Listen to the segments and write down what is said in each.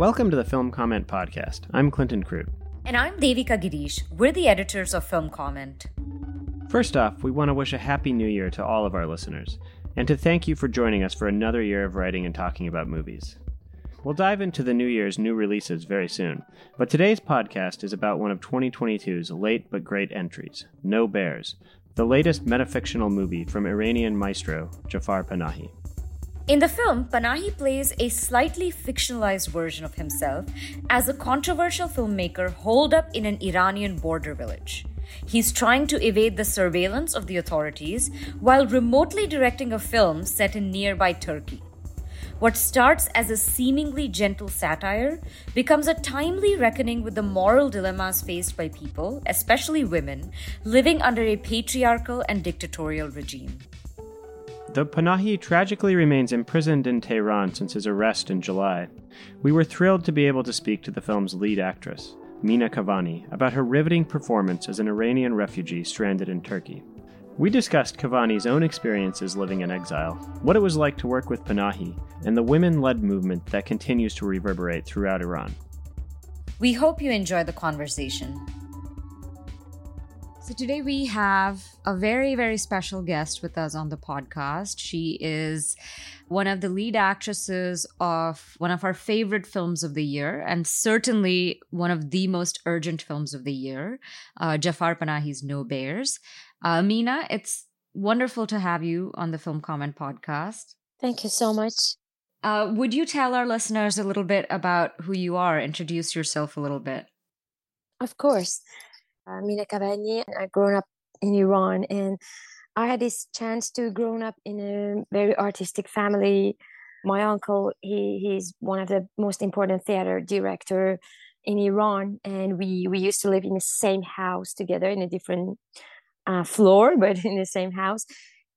Welcome to the Film Comment Podcast. I'm Clinton Krute. And I'm Devika Girish. We're the editors of Film Comment. First off, we want to wish a happy new year to all of our listeners, and to thank you for joining us for another year of writing and talking about movies. We'll dive into the new year's new releases very soon, but today's podcast is about one of 2022's late but great entries, No Bears, the latest metafictional movie from Iranian maestro Jafar Panahi. In the film, Panahi plays a slightly fictionalized version of himself as a controversial filmmaker holed up in an Iranian border village. He's trying to evade the surveillance of the authorities while remotely directing a film set in nearby Turkey. What starts as a seemingly gentle satire becomes a timely reckoning with the moral dilemmas faced by people, especially women, living under a patriarchal and dictatorial regime. Though Panahi tragically remains imprisoned in Tehran since his arrest in July, we were thrilled to be able to speak to the film's lead actress, Mina Kavani, about her riveting performance as an Iranian refugee stranded in Turkey. We discussed Kavani's own experiences living in exile, what it was like to work with Panahi, and the women led movement that continues to reverberate throughout Iran. We hope you enjoy the conversation. So today we have a very, very special guest with us on the podcast. She is one of the lead actresses of one of our favorite films of the year, and certainly one of the most urgent films of the year, uh, Jafar Panahi's No Bears. Uh, Mina, it's wonderful to have you on the Film Comment podcast. Thank you so much. Uh, would you tell our listeners a little bit about who you are? Introduce yourself a little bit. Of course uh, Mina Kavani. I grew up in Iran, and I had this chance to grow up in a very artistic family. My uncle, he he's one of the most important theater director in Iran, and we we used to live in the same house together in a different uh, floor, but in the same house.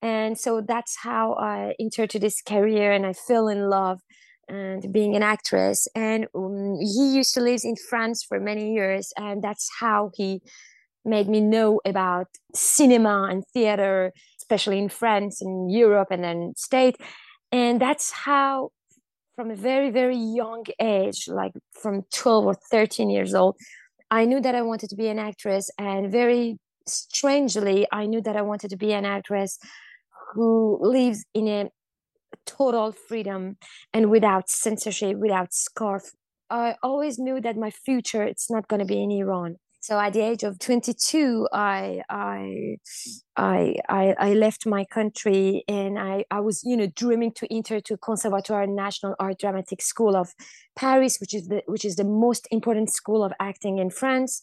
And so that's how I entered to this career, and I fell in love and being an actress. And um, he used to live in France for many years, and that's how he made me know about cinema and theater, especially in France and Europe and then state. And that's how, from a very very young age, like from twelve or thirteen years old, I knew that I wanted to be an actress, and very strangely, I knew that I wanted to be an actress who lives in a total freedom and without censorship, without scarf. I always knew that my future it's not going to be in Iran. So at the age of 22, I I I I, I left my country and I, I was you know dreaming to enter to Conservatoire National Art Dramatic School of Paris, which is the which is the most important school of acting in France.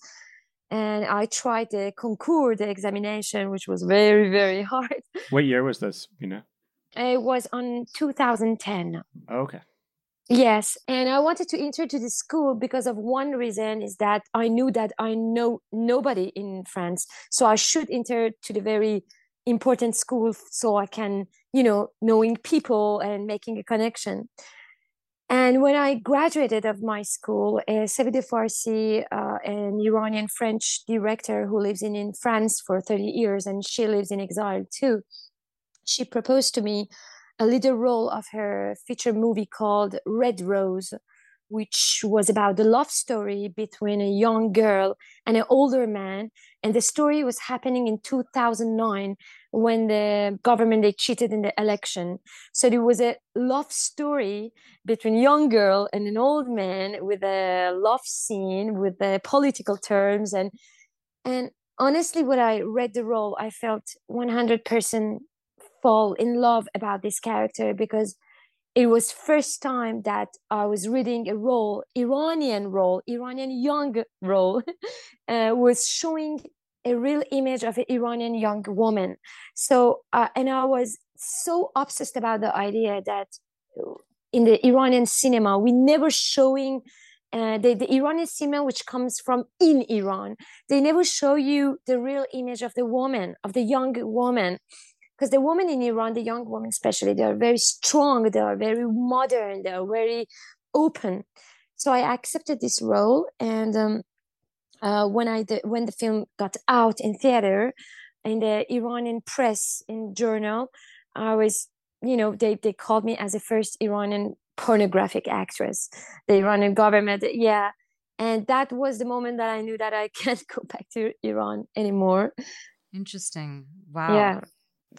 And I tried the concours, the examination, which was very very hard. What year was this, you know? It was on 2010. Okay. Yes, and I wanted to enter to the school because of one reason is that I knew that I know nobody in France, so I should enter to the very important school so I can, you know, knowing people and making a connection. And when I graduated of my school, uh, Sepideh Farsi, uh, an Iranian French director who lives in, in France for 30 years, and she lives in exile too she proposed to me a little role of her feature movie called Red Rose, which was about the love story between a young girl and an older man. And the story was happening in 2009 when the government they cheated in the election. So there was a love story between young girl and an old man with a love scene with the political terms and and honestly when I read the role I felt 100% fall in love about this character because it was first time that I was reading a role, Iranian role, Iranian young role, uh, was showing a real image of an Iranian young woman. So, uh, and I was so obsessed about the idea that in the Iranian cinema, we never showing uh, the, the Iranian cinema, which comes from in Iran, they never show you the real image of the woman, of the young woman because the women in Iran, the young women especially, they are very strong, they are very modern, they are very open. So I accepted this role, and um, uh, when I did, when the film got out in theater, in the Iranian press in journal, I was you know they they called me as the first Iranian pornographic actress. The Iranian government, yeah. And that was the moment that I knew that I can't go back to Iran anymore. Interesting. Wow. Yeah.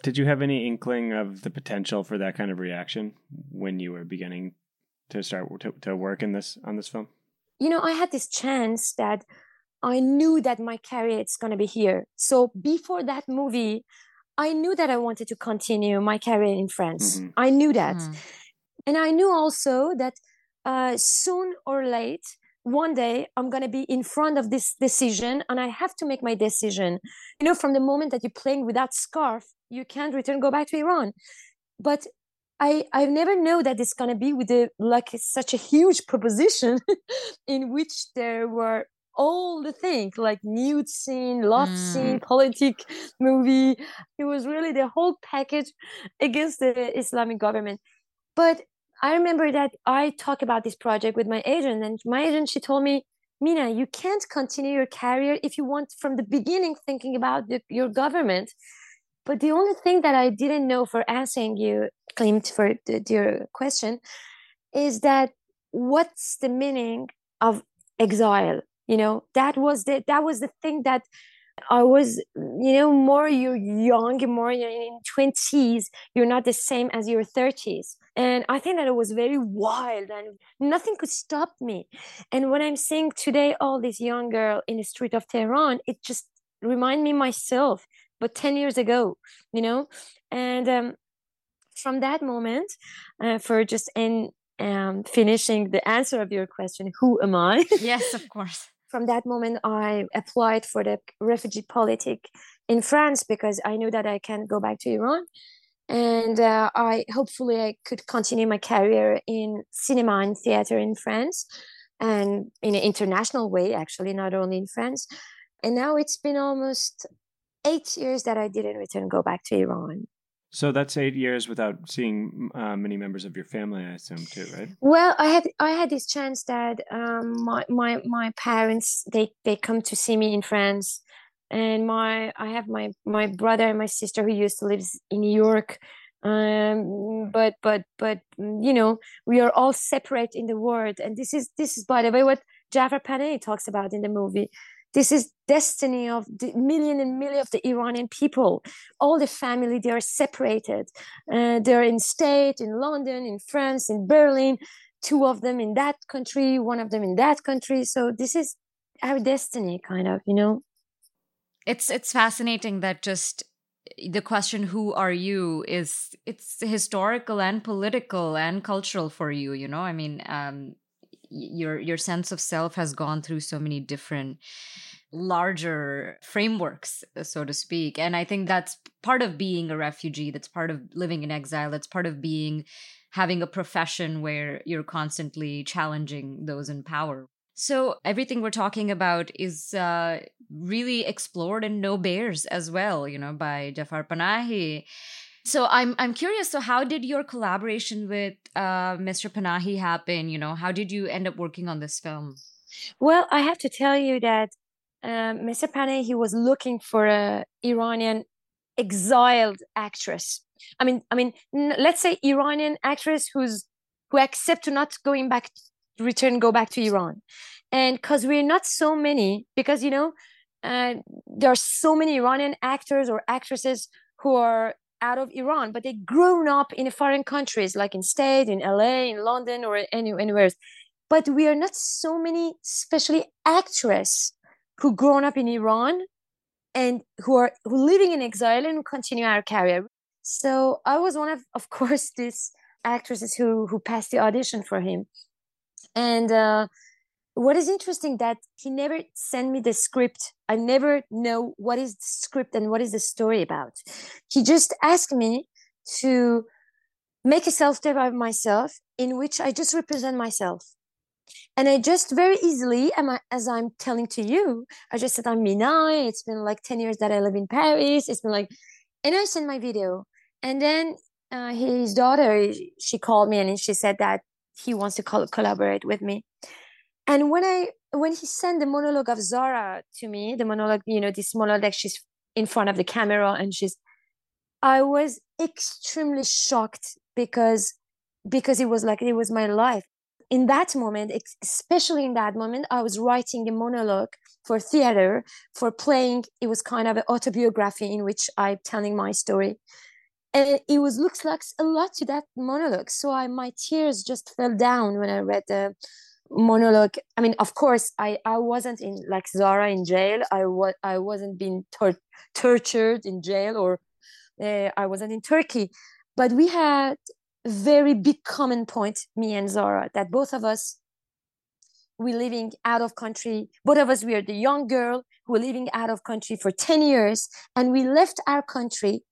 Did you have any inkling of the potential for that kind of reaction when you were beginning to start to, to work in this on this film? You know, I had this chance that I knew that my career is going to be here. So before that movie, I knew that I wanted to continue my career in France. Mm-hmm. I knew that. Mm-hmm. And I knew also that uh, soon or late, one day I'm going to be in front of this decision and I have to make my decision. You know, from the moment that you're playing with that scarf, you can't return, go back to Iran. But I, I never know that it's going to be with a, like such a huge proposition in which there were all the things like nude scene, love mm. scene, politic movie. It was really the whole package against the Islamic government. But I remember that I talked about this project with my agent, and my agent she told me, Mina, you can't continue your career if you want from the beginning thinking about the, your government. But the only thing that I didn't know for answering you, Clint, for the, your question, is that what's the meaning of exile? You know, that was the that was the thing that I was, you know, more you're young, more you're in twenties, you're not the same as your thirties. And I think that it was very wild and nothing could stop me. And when I'm seeing today all this young girl in the street of Tehran, it just remind me myself, but 10 years ago, you know? And um, from that moment, uh, for just in um, finishing the answer of your question, who am I? yes, of course. From that moment, I applied for the refugee politic in France because I knew that I can't go back to Iran and uh, I hopefully I could continue my career in cinema and theater in France, and in an international way, actually, not only in France. And now it's been almost eight years that I didn't return, go back to Iran. So that's eight years without seeing uh, many members of your family, I assume, too, right? Well, I had I had this chance that um, my my my parents they they come to see me in France. And my i have my my brother and my sister who used to live in new york. Um but but but you know we are all separate in the world. And this is this is by the way what jafar panahi talks about in the movie this is destiny of the million and million of the iranian people. All the family they are separated. Uh, they're in state in london in france in berlin two of them in that country one of them in that country. So this is our destiny kind of you know? It's it's fascinating that just the question who are you is it's historical and political and cultural for you you know? I mean um your your sense of self has gone through so many different larger frameworks so to speak and i think that's part of being a refugee that's part of living in exile that's part of being having a profession where you're constantly challenging those in power so everything we're talking about is uh, really explored in No Bears as well, you know, by Jafar Panahi. So I'm I'm curious. So how did your collaboration with uh, Mr. Panahi happen? You know, how did you end up working on this film? Well, I have to tell you that um, Mr. Panahi was looking for a Iranian exiled actress. I mean, I mean, n- let's say Iranian actress who's who accept to not going back return go back to iran and because we're not so many because you know uh, there are so many iranian actors or actresses who are out of iran but they grown up in foreign countries like in state in la in london or any, anywhere else. But we are not so many especially actresses who grown up in iran and who are who living in exile and continue our career. So i was one of of course these actresses who who passed the audition for him. And uh, what is interesting that he never sent me the script i never know what is the script and what is the story about. He just asked me to make a self-tape of myself in which i just represent myself. And i just very easily as i'm telling to you i just said i'm mina. It's been like 10 years that i live in paris. It's been like and i sent my video. And then uh, his daughter she called me and she said that he wants to collaborate with me. And when i when he sent the monologue of Zara to me, the monologue, you know, this monologue, she's in front of the camera and she's, I was extremely shocked because because it was like it was my life in that moment, especially in that moment, I was writing a monologue for theater, for playing. It was kind of an autobiography in which I'm telling my story. And it was looks like a lot to that monologue. So I my tears just fell down when I read the monologue. I mean, of course, I, I wasn't in like Zara in jail. I was I wasn't being tor- tortured in jail or uh, I wasn't in Turkey, but we had very big common point, me and Zara, that both of us we're living out of country. Both of us, we are the young girl who are living out of country for 10 years. And we left our country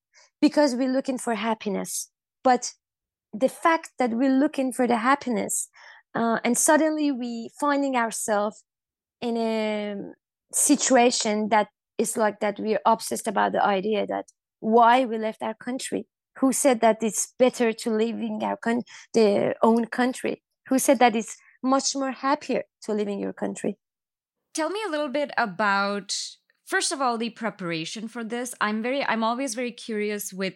because we're looking for happiness. But the fact that we're looking for the happiness uh, and suddenly we finding ourselves in a situation that is like that we're obsessed about the idea that why we left our country who said that it's better to live in our con- their own country? Who said that it's much more happier to live in your country? Tell me a little bit about first of all the preparation for this. I'm very I'm always very curious with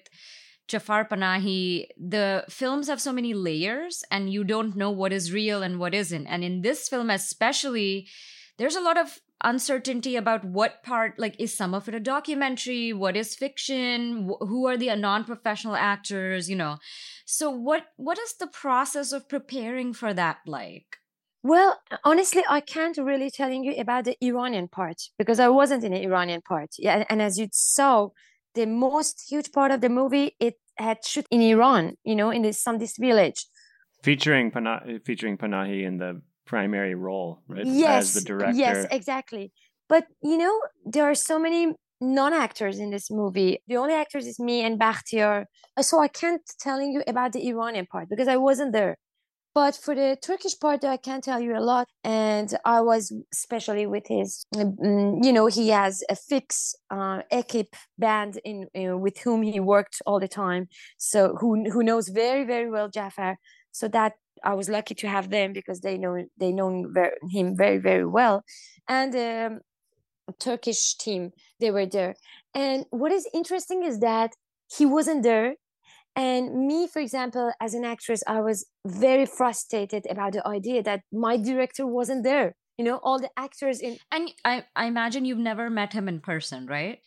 Jafar Panahi, the films have so many layers and you don't know what is real and what isn't. And in this film, especially, there's a lot of uncertainty about what part like is some of it a documentary? What is fiction? Who are the non-professional actors you know? So what what is the process of preparing for that like? Well honestly i can't really telling you about the iranian part because i wasn't in the iranian part. Yeah and as you saw the most huge part of the movie it had shoot in iran you know in the Sandis village featuring Panah- featuring panahi in the primary role, right? Yes, As the director. Yes, exactly. But you know, there are so many non-actors in this movie. The only actors is me and Bakhtiar. So I can't telling you about the Iranian part because I wasn't there. But for the Turkish part, I can tell you a lot. And I was especially with his, mm, you know, he has a fixed uh, ekip band in, with whom he worked all the time. So who who knows very very well Jafar. So that I was lucky to have them because they know they know him very very well, and um, Turkish team they were there. And what is interesting is that he wasn't there, and me, for example, as an actress, I was very frustrated about the idea that my director wasn't there. You know, all the actors in and I I imagine you've never met him in person, right?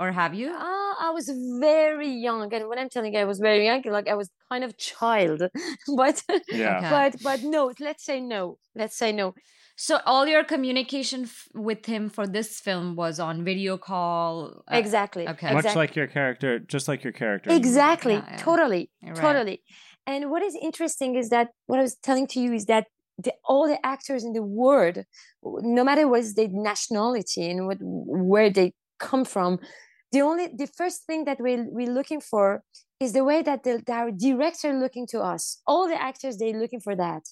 Or have you? Uh, I was very young, and when I'm telling you, I was very young, like I was kind of child, but yeah, but but no, let's say no, let's say no. So all your communication f- with him for this film was on video call. Uh, exactly. Okay. Much like your character, just like your character. Exactly. Yeah, yeah. Totally. Right. Totally. And what is interesting is that what I was telling to you is that the, all the actors in the world, no matter what is their nationality and what where they come from, the only the first thing that we we're looking for is the way that the our director looking to us. All the actors they're looking for that.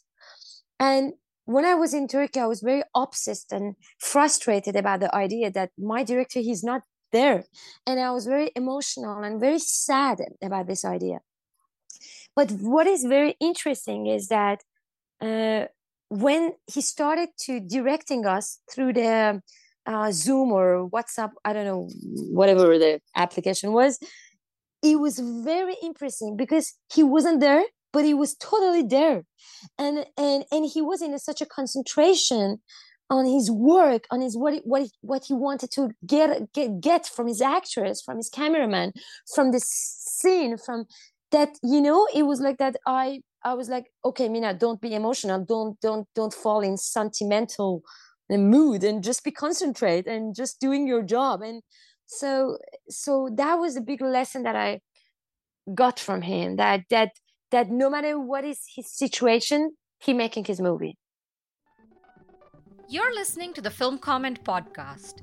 And when i was in turkey i was very obsessed and frustrated about the idea that my director he's not there. And i was very emotional and very sad about this idea. But what is very interesting is that uh, when he started to directing us through the uh, Zoom or WhatsApp, I don't know, whatever the application was, it was very interesting because he wasn't there, but he was totally there, and and and he was in a, such a concentration on his work, on his what what what he wanted to get get get from his actress, from his cameraman, from the scene, from that you know it was like that. I I was like, okay, Mina, don't be emotional, don't don't don't fall in sentimental the mood and just be concentrate and just doing your job. And so so that was a big lesson that i got from him that that that no matter what is his situation he making his movie. You're listening to the film comment podcast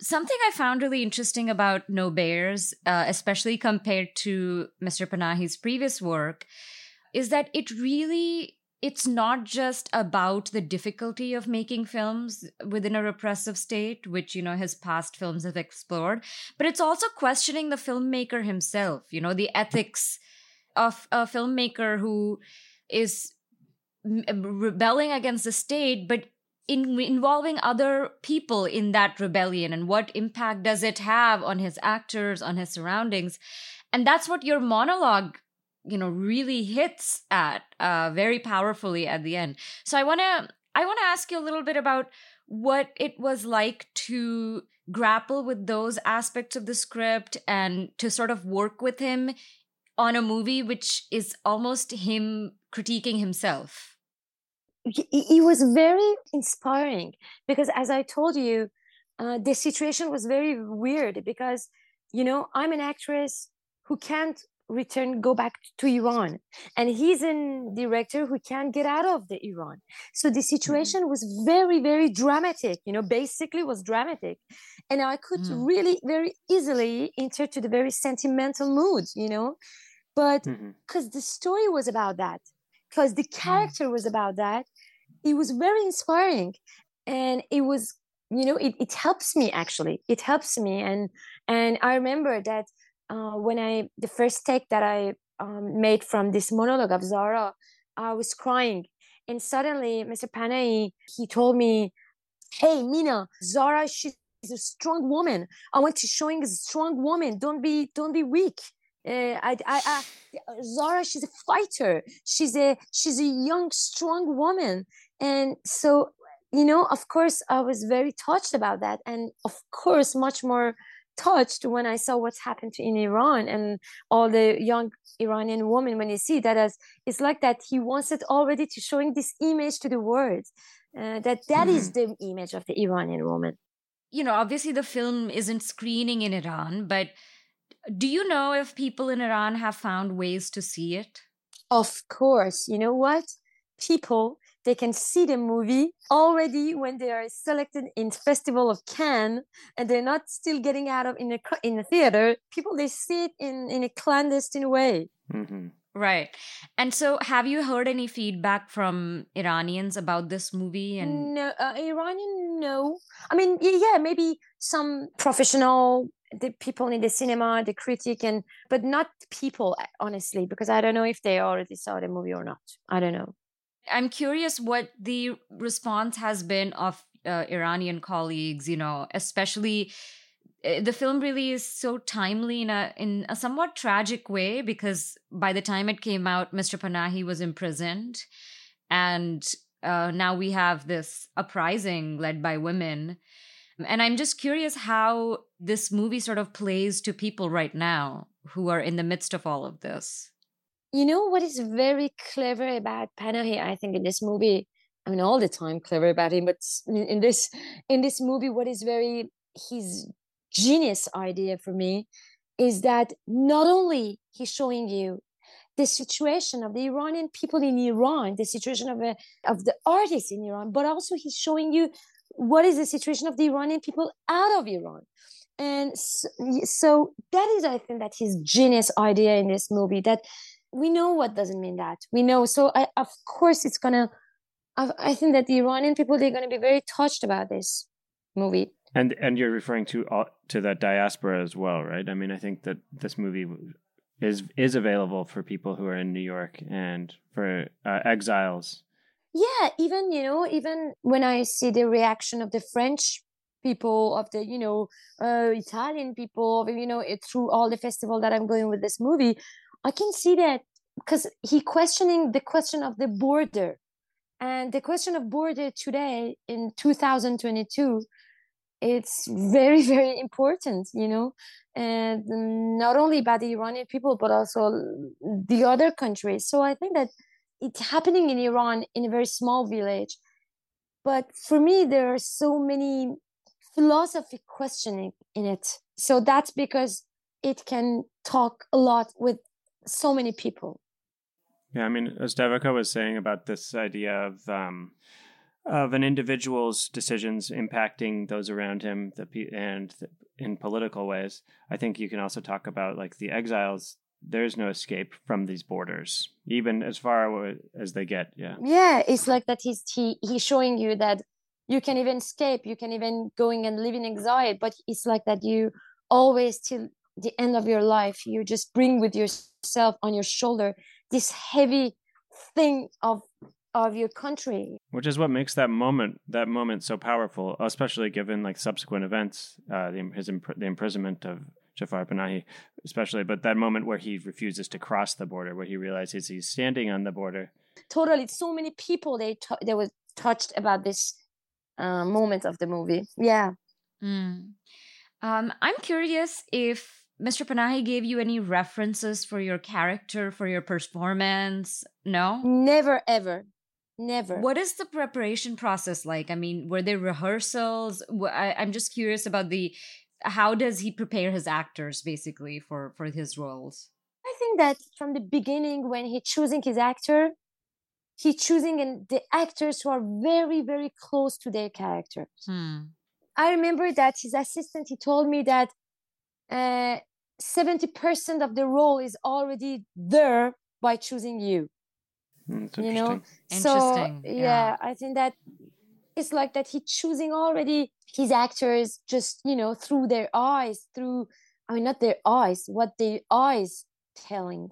something I found really interesting about No Bears, uh, especially compared to Mr. Panahi's previous work, is that it really it's not just about the difficulty of making films within a repressive state which you know his past films have explored but it's also questioning the filmmaker himself you know the ethics of a filmmaker who is rebelling against the state but in involving other people in that rebellion and what impact does it have on his actors on his surroundings. And that's what your monologue you know really hits at uh, very powerfully at the end. So i want to i want to ask you a little bit about what it was like to grapple with those aspects of the script and to sort of work with him on a movie which is almost him critiquing himself it was very inspiring because as i told you uh, the situation was very weird because you know i'm an actress who can't return go back to iran and he's a director who can't get out of the iran so the mm-hmm. situation mm-hmm. was very very dramatic you know basically was dramatic and i could mm-hmm. really very easily enter to the very sentimental mood you know but because mm-hmm. the story was about that because the mm-hmm. character was about that it was very inspiring and it was you know it, it helps me actually it helps me and and i remember that uh, when I the first take that I um, made from this monologue of Zara, I was crying, and suddenly Mr. Panahi he told me, "Hey, Mina, Zara, she's a strong woman. I want to showing a strong woman. Don't be don't be weak." Uh, I, I, I, Zara, she's a fighter. She's a she's a young, strong woman, and so you know, of course, I was very touched about that, and of course, much more touched when I saw what's happened in Iran and all the young Iranian women. When you see that as it's like that he wants it already to showing this image to the world uh, that that mm-hmm. is the image of the Iranian woman. You know, obviously the film isn't screening in Iran, but do you know if people in Iran have found ways to see it? Of course. You know what? People they can see the movie already when they are selected in festival of cannes and they're not still getting out of in a in a theater. People they see it in in a clandestine way. Mm-hmm. right. And so have you heard any feedback from iranians about this movie and no uh, iranian no. I mean yeah maybe some professional the people in the cinema the critic and but not people honestly because i don't know if they already saw the movie or not. I don't know I'm curious what the response has been of uh, Iranian colleagues, you know, especially uh, the film really is so timely in a in a somewhat tragic way because by the time it came out Mr. Panahi was imprisoned and uh, now we have this uprising led by women and I'm just curious how this movie sort of plays to people right now who are in the midst of all of this you know what is very clever about Panahi, I think, in this movie. I mean, all the time clever about him, but in this in this movie, what is very his genius idea for me is that not only he's showing you the situation of the Iranian people in Iran, the situation of a, of the artists in Iran, but also he's showing you what is the situation of the Iranian people out of Iran. And so, so that is, I think, that his genius idea in this movie that we know what doesn't mean that. We know. So I, of course it's gonna I, I think that the iranian people they're gonna be very touched about this movie. And and you're referring to uh, to that diaspora as well right? I mean i think that this movie is is available for people who are in new york and for uh, exiles. Yeah even you know even when i see the reaction of the french people of the you know uh, italian people you know it, through all the festival that i'm going with this movie I can see that because he questioning the question of the border. And the question of border today in 2022 it's very very important you know? And not only by the iranian people but also the other countries. So i think that it's happening in iran in a very small village. But for me there are so many philosophy questioning in it. So that's because it can talk a lot with so many people. Yeah, I mean, as Devika was saying about this idea of um, of an individual's decisions impacting those around him the, and the, in political ways. I think you can also talk about like the exiles. There's no escape from these borders, even as far away as they get. Yeah. Yeah, it's like that. He's he he's showing you that you can even escape. You can even going and live in exile, but it's like that. You always till the end of your life, you just bring with yourself on your shoulder this heavy thing of of your country. Which is what makes that moment that moment so powerful especially given like subsequent events uh the, his the imprisonment of Jafar Panahi especially but that moment where he refuses to cross the border where he realizes he's standing on the border. Totally. So many people they t- they were touched about this uh, moment of the movie. Yeah. Mm. um, i'm curious if Mr. Panahi gave you any references for your character, for your performance? No? Never, ever. Never. What is the preparation process like? I mean, were there rehearsals? I, I'm just curious about the how does he prepare his actors basically for for his roles? I think that from the beginning, when he choosing his actor, he choosing in the actors who are very very close to their characters. Hmm. I remember that his assistant he told me that uh, 70% of the role is already there by choosing you. Mm, you know? so yeah. yeah i think that it's like that he choosing already his actors just you know through their eyes through i mean not their eyes what their eyes telling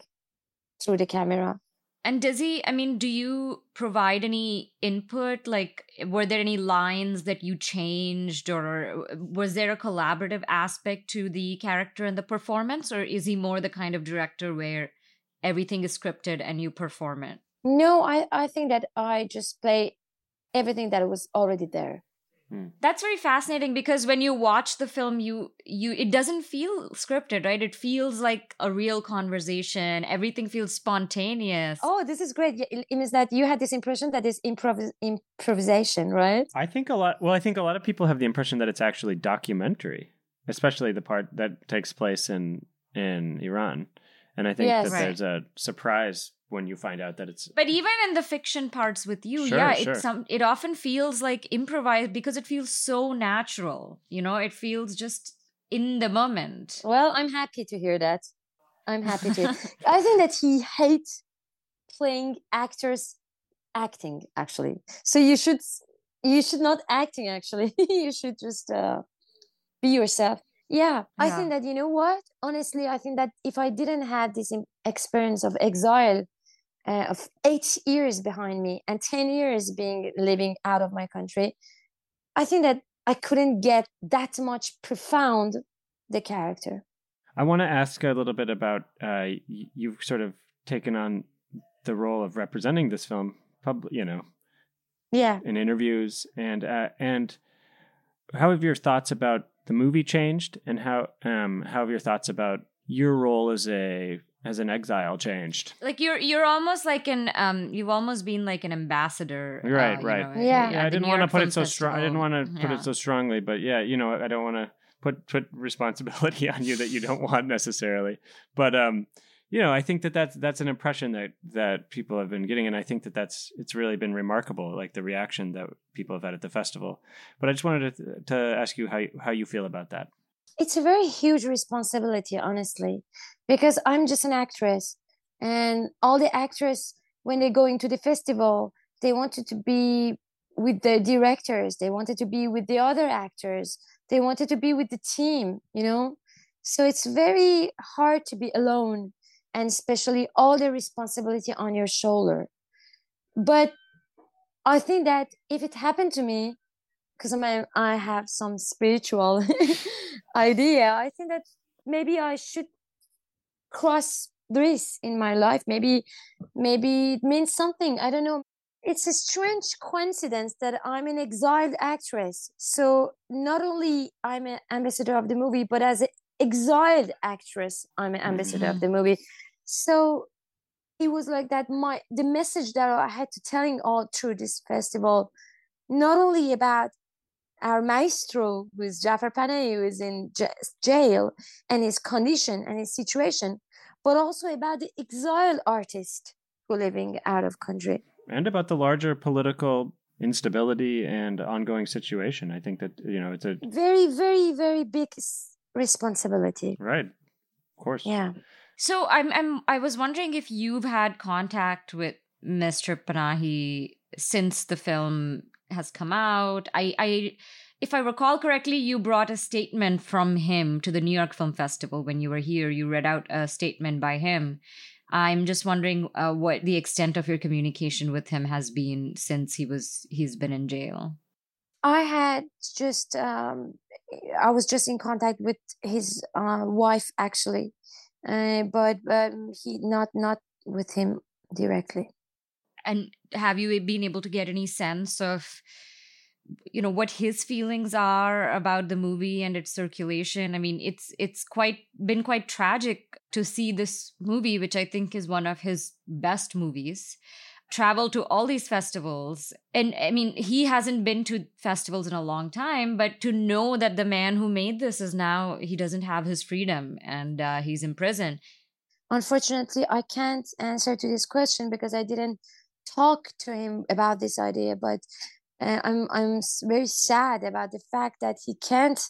through the camera and does he, I mean, do you provide any input? Like, were there any lines that you changed, or was there a collaborative aspect to the character and the performance, or is he more the kind of director where everything is scripted and you perform it? No, I, I think that I just play everything that was already there. Hmm. That's very fascinating because when you watch the film, you you it doesn't feel scripted, right? It feels like a real conversation. Everything feels spontaneous. Oh, this is great. It means that you had this impression that it's improv- improvisation, right? I think a lot. Well, I think a lot of people have the impression that it's actually documentary, especially the part that takes place in in Iran. And I think yes, that right. there's a surprise when you find out that it's but even in the fiction parts with you sure, yeah sure. it some it often feels like improvised because it feels so natural you know? It feels just in the moment. Well i'm happy to hear that. I'm happy to. I think that he hates playing actors acting actually. So you should you should not acting actually. You should just uh, be yourself. Yeah, I think that you know what? Honestly, I think that if I didn't have this experience of exile, uh, of eight years behind me and 10 years being living out of my country i think that i couldn't get that much profound the character. I want to ask a little bit about uh, you've sort of taken on the role of representing this film pub you know yeah. in interviews and uh, and how have your thoughts about the movie changed and how um how have your thoughts about your role as a as an exile changed. Like you're you're almost like an um you've almost been like an ambassador. Uh, right, uh, right. Know, yeah. yeah I didn't want to put it so strong. I didn't want to put yeah. it so strongly, but yeah, you know, I don't want to put put responsibility on you that you don't want necessarily. But um you know, I think that that's that's an impression that that people have been getting, and I think that that's it's really been remarkable, like the reaction that people have had at the festival. But I just wanted to, to ask you how how you feel about that it's a very huge responsibility honestly because i'm just an actress and all the actors when they go into the festival they wanted to be with the directors they wanted to be with the other actors they wanted to be with the team you know? So it's very hard to be alone and especially all the responsibility on your shoulder. But i think that if it happened to me because I I have some spiritual idea. I think that maybe I should cross this in my life. Maybe maybe it means something. I don't know. It's a strange coincidence that I'm an exiled actress. So not only I'm an ambassador of the movie, but as an exiled actress, I'm an ambassador mm-hmm. of the movie. So it was like that. My the message that I had to telling all through this festival, not only about our maestro, who is Jafar Panahi, who is in j- jail, and his condition and his situation, but also about the exiled artist who living out of country. And about the larger political instability and ongoing situation. I think that you know it's a very, very, very big responsibility. Right, of course. Yeah. So I'm I'm I was wondering if you've had contact with Mr. Panahi since the film has come out. I I if I recall correctly, you brought a statement from him to the New York Film Festival when you were here. You read out a statement by him. I'm just wondering uh, what the extent of your communication with him has been since he was he's been in jail. I had just um, I was just in contact with his uh, wife actually, uh, but um, he not not with him directly. And have you been able to get any sense of you know what his feelings are about the movie and its circulation? I mean it's it's quite been quite tragic to see this movie which i think is one of his best movies travel to all these festivals. And i mean he hasn't been to festivals in a long time but to know that the man who made this is now he doesn't have his freedom and uh, he's in prison. Unfortunately i can't answer to this question because i didn't talk to him about this idea but uh, I'm I'm very sad about the fact that he can't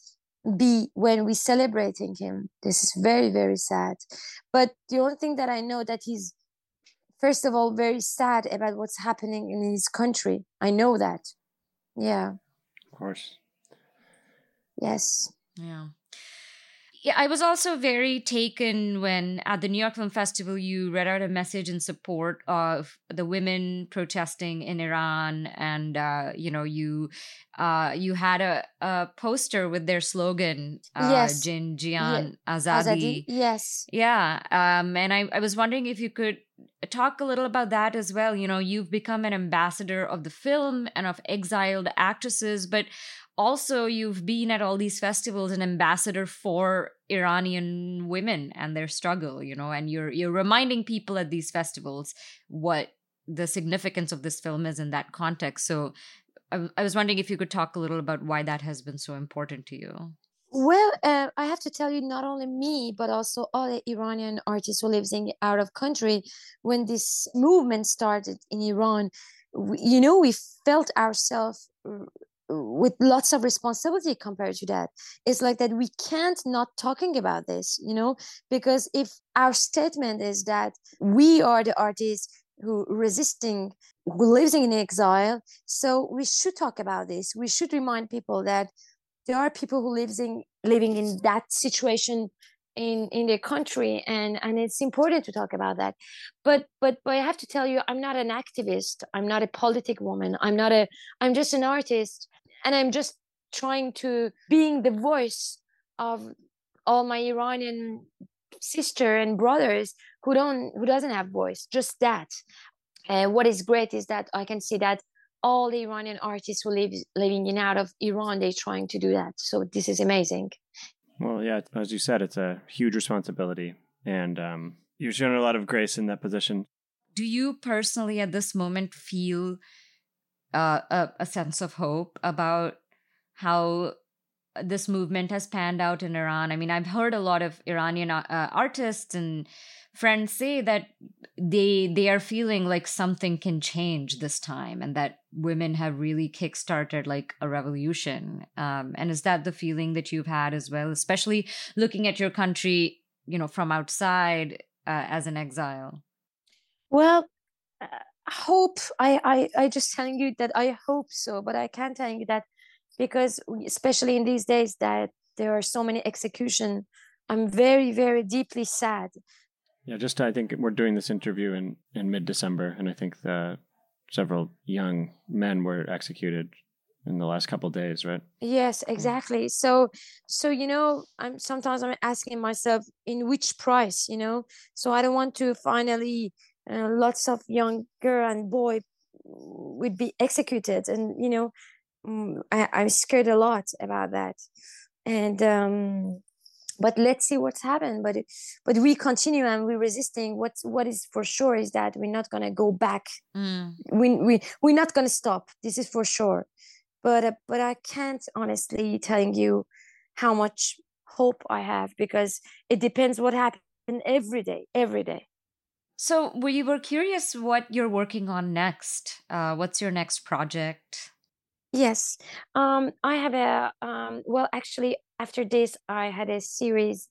be when we celebrating him. This is very very sad. But the only thing that I know that he's first of all very sad about what's happening in his country. I know that. Yeah. Of course. Yes. Yeah. Yeah, I was also very taken when at the New York Film Festival you read out a message in support of the women protesting in Iran, and uh, you know you uh, you had a, a poster with their slogan, uh, yes. Jin Jiyan yeah. Azadi. Azadi. Yes. Yeah, um, and I, I was wondering if you could talk a little about that as well. You know, you've become an ambassador of the film and of exiled actresses, but also you've been at all these festivals an ambassador for Iranian women and their struggle, you know, and you're you're reminding people at these festivals what the significance of this film is in that context. So I, I was wondering if you could talk a little about why that has been so important to you. Well, uh, I have to tell you, not only me, but also all the Iranian artists who lives in out of country, when this movement started in Iran, we, you know, we felt ourselves with lots of responsibility compared to that. It's like that we can't not talking about this you know because if our statement is that we are the artists who resisting who living in exile so we should talk about this. We should remind people that there are people who living living in that situation in in their country and and it's important to talk about that. But but but i have to tell you i'm not an activist. I'm not a politic woman. I'm not a i'm just an artist and i'm just trying to being the voice of all my iranian sister and brothers who don't who doesn't have voice just that. And what is great is that i can see that all the iranian artists who live living in out of iran they're trying to do that. So this is amazing well yeah as you said it's a huge responsibility and um, you've shown a lot of grace in that position do you personally at this moment feel uh, a, a sense of hope about how this movement has panned out in Iran. I mean, I've heard a lot of Iranian uh, artists and friends say that they they are feeling like something can change this time, and that women have really kickstarted like a revolution. Um, and is that the feeling that you've had as well, especially looking at your country, you know, from outside uh, as an exile? Well, uh, hope I, I i just telling you that i hope so but i can't tell you that because especially in these days that there are so many execution i'm very very deeply sad yeah just i think we're doing this interview in in mid-december and i think the several young men were executed in the last couple days right? Yes exactly. So so you know i'm sometimes i'm asking myself in which price you know? So i don't want to finally uh, lots of young girl and boy would be executed and you know mm, I, i'm scared a lot about that. And um but let's see what's happened but but we continue and we're resisting what's what is for sure is that we're not going to go back mm. we, we we're not going to stop this is for sure but uh, but i can't honestly telling you how much hope i have because it depends what happens every day every day So we were curious what you're working on next. Uh, what's your next project? Yes, um, I have a um, well. Actually, after this, I had a series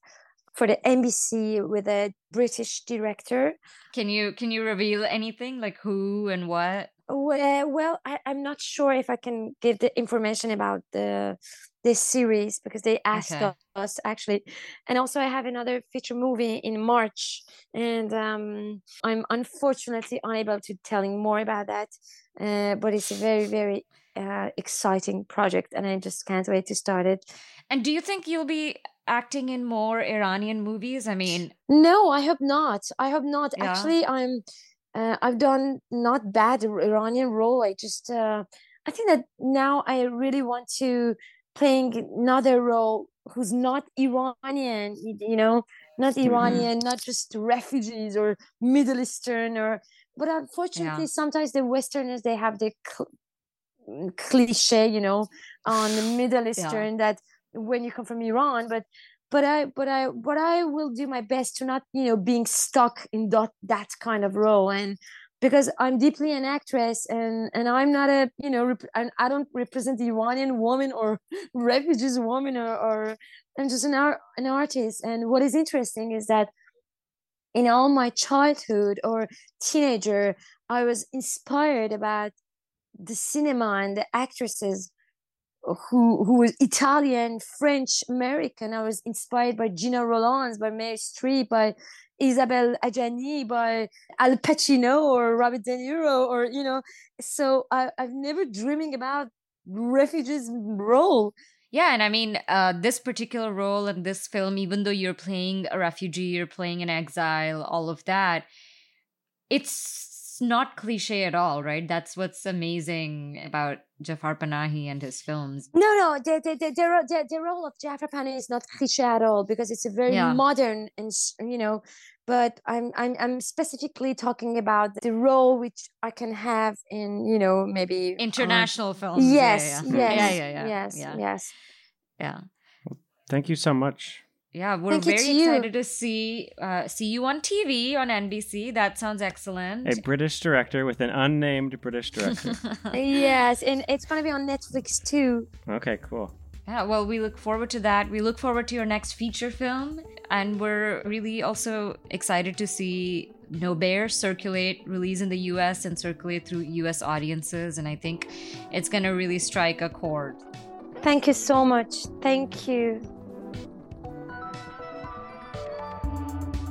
for the NBC with a British director. Can you can you reveal anything like who and what? Well, well I, I'm not sure if I can give the information about the this series because they asked Okay. us actually, and also I have another feature movie in March, and um, I'm unfortunately unable to telling more about that. Uh, but it's a very very uh, exciting project, and I just can't wait to start it. And do you think you'll be acting in more Iranian movies? I mean, No, I hope not. I hope not. Yeah. Actually, I'm. Uh, I've done not bad Iranian role. I just. Uh, I think that now I really want to playing another role who's not Iranian. You know, not Iranian, not just refugees or Middle Eastern or. But unfortunately, sometimes the Westerners they have the cliche, you know, on the Middle Eastern that when you come from Iran, but but I but I but I will do my best to not you know being stuck in that that kind of role. And because I'm deeply an actress and and I'm not a you know rep- and I don't represent the Iranian woman or refugees woman or, or I'm just an art, an artist. And what is interesting is that in all my childhood or teenager I was inspired about the cinema and the actresses who who was Italian, French, American. I was inspired by Gena Rowlands, by Meryl Streep, by Isabelle Adjani, by Al Pacino or Robert De Niro, or you know. So I, I've never dreaming about refugees role. yeah, and I mean, uh, this particular role in this film, even though you're playing a refugee, you're playing an exile, all of that, it's not cliche at all, right? That's what's amazing about Jafar Panahi and his films. No, no, the the the, the, ro- the, the role of Jafar Panahi is not cliché at all because it's a very Yeah. modern and you know. But I'm I'm I'm specifically talking about the role which I can have in you know maybe International films. Yes, yeah, yes, yeah, yeah, yeah, yes, yeah, yes. yeah. Thank you so much. Yeah, we're Thank very excited to see uh, see you on TV on NBC. That sounds excellent. A British director with an unnamed British director. yes, and it's gonna be on Netflix too. okay, cool. Yeah, well, we look forward to that. We look forward to your next feature film, and we're really also excited to see No Bear circulate, release in the US, and circulate through US audiences. And I think it's going to really strike a chord. Thank you so much. Thank you.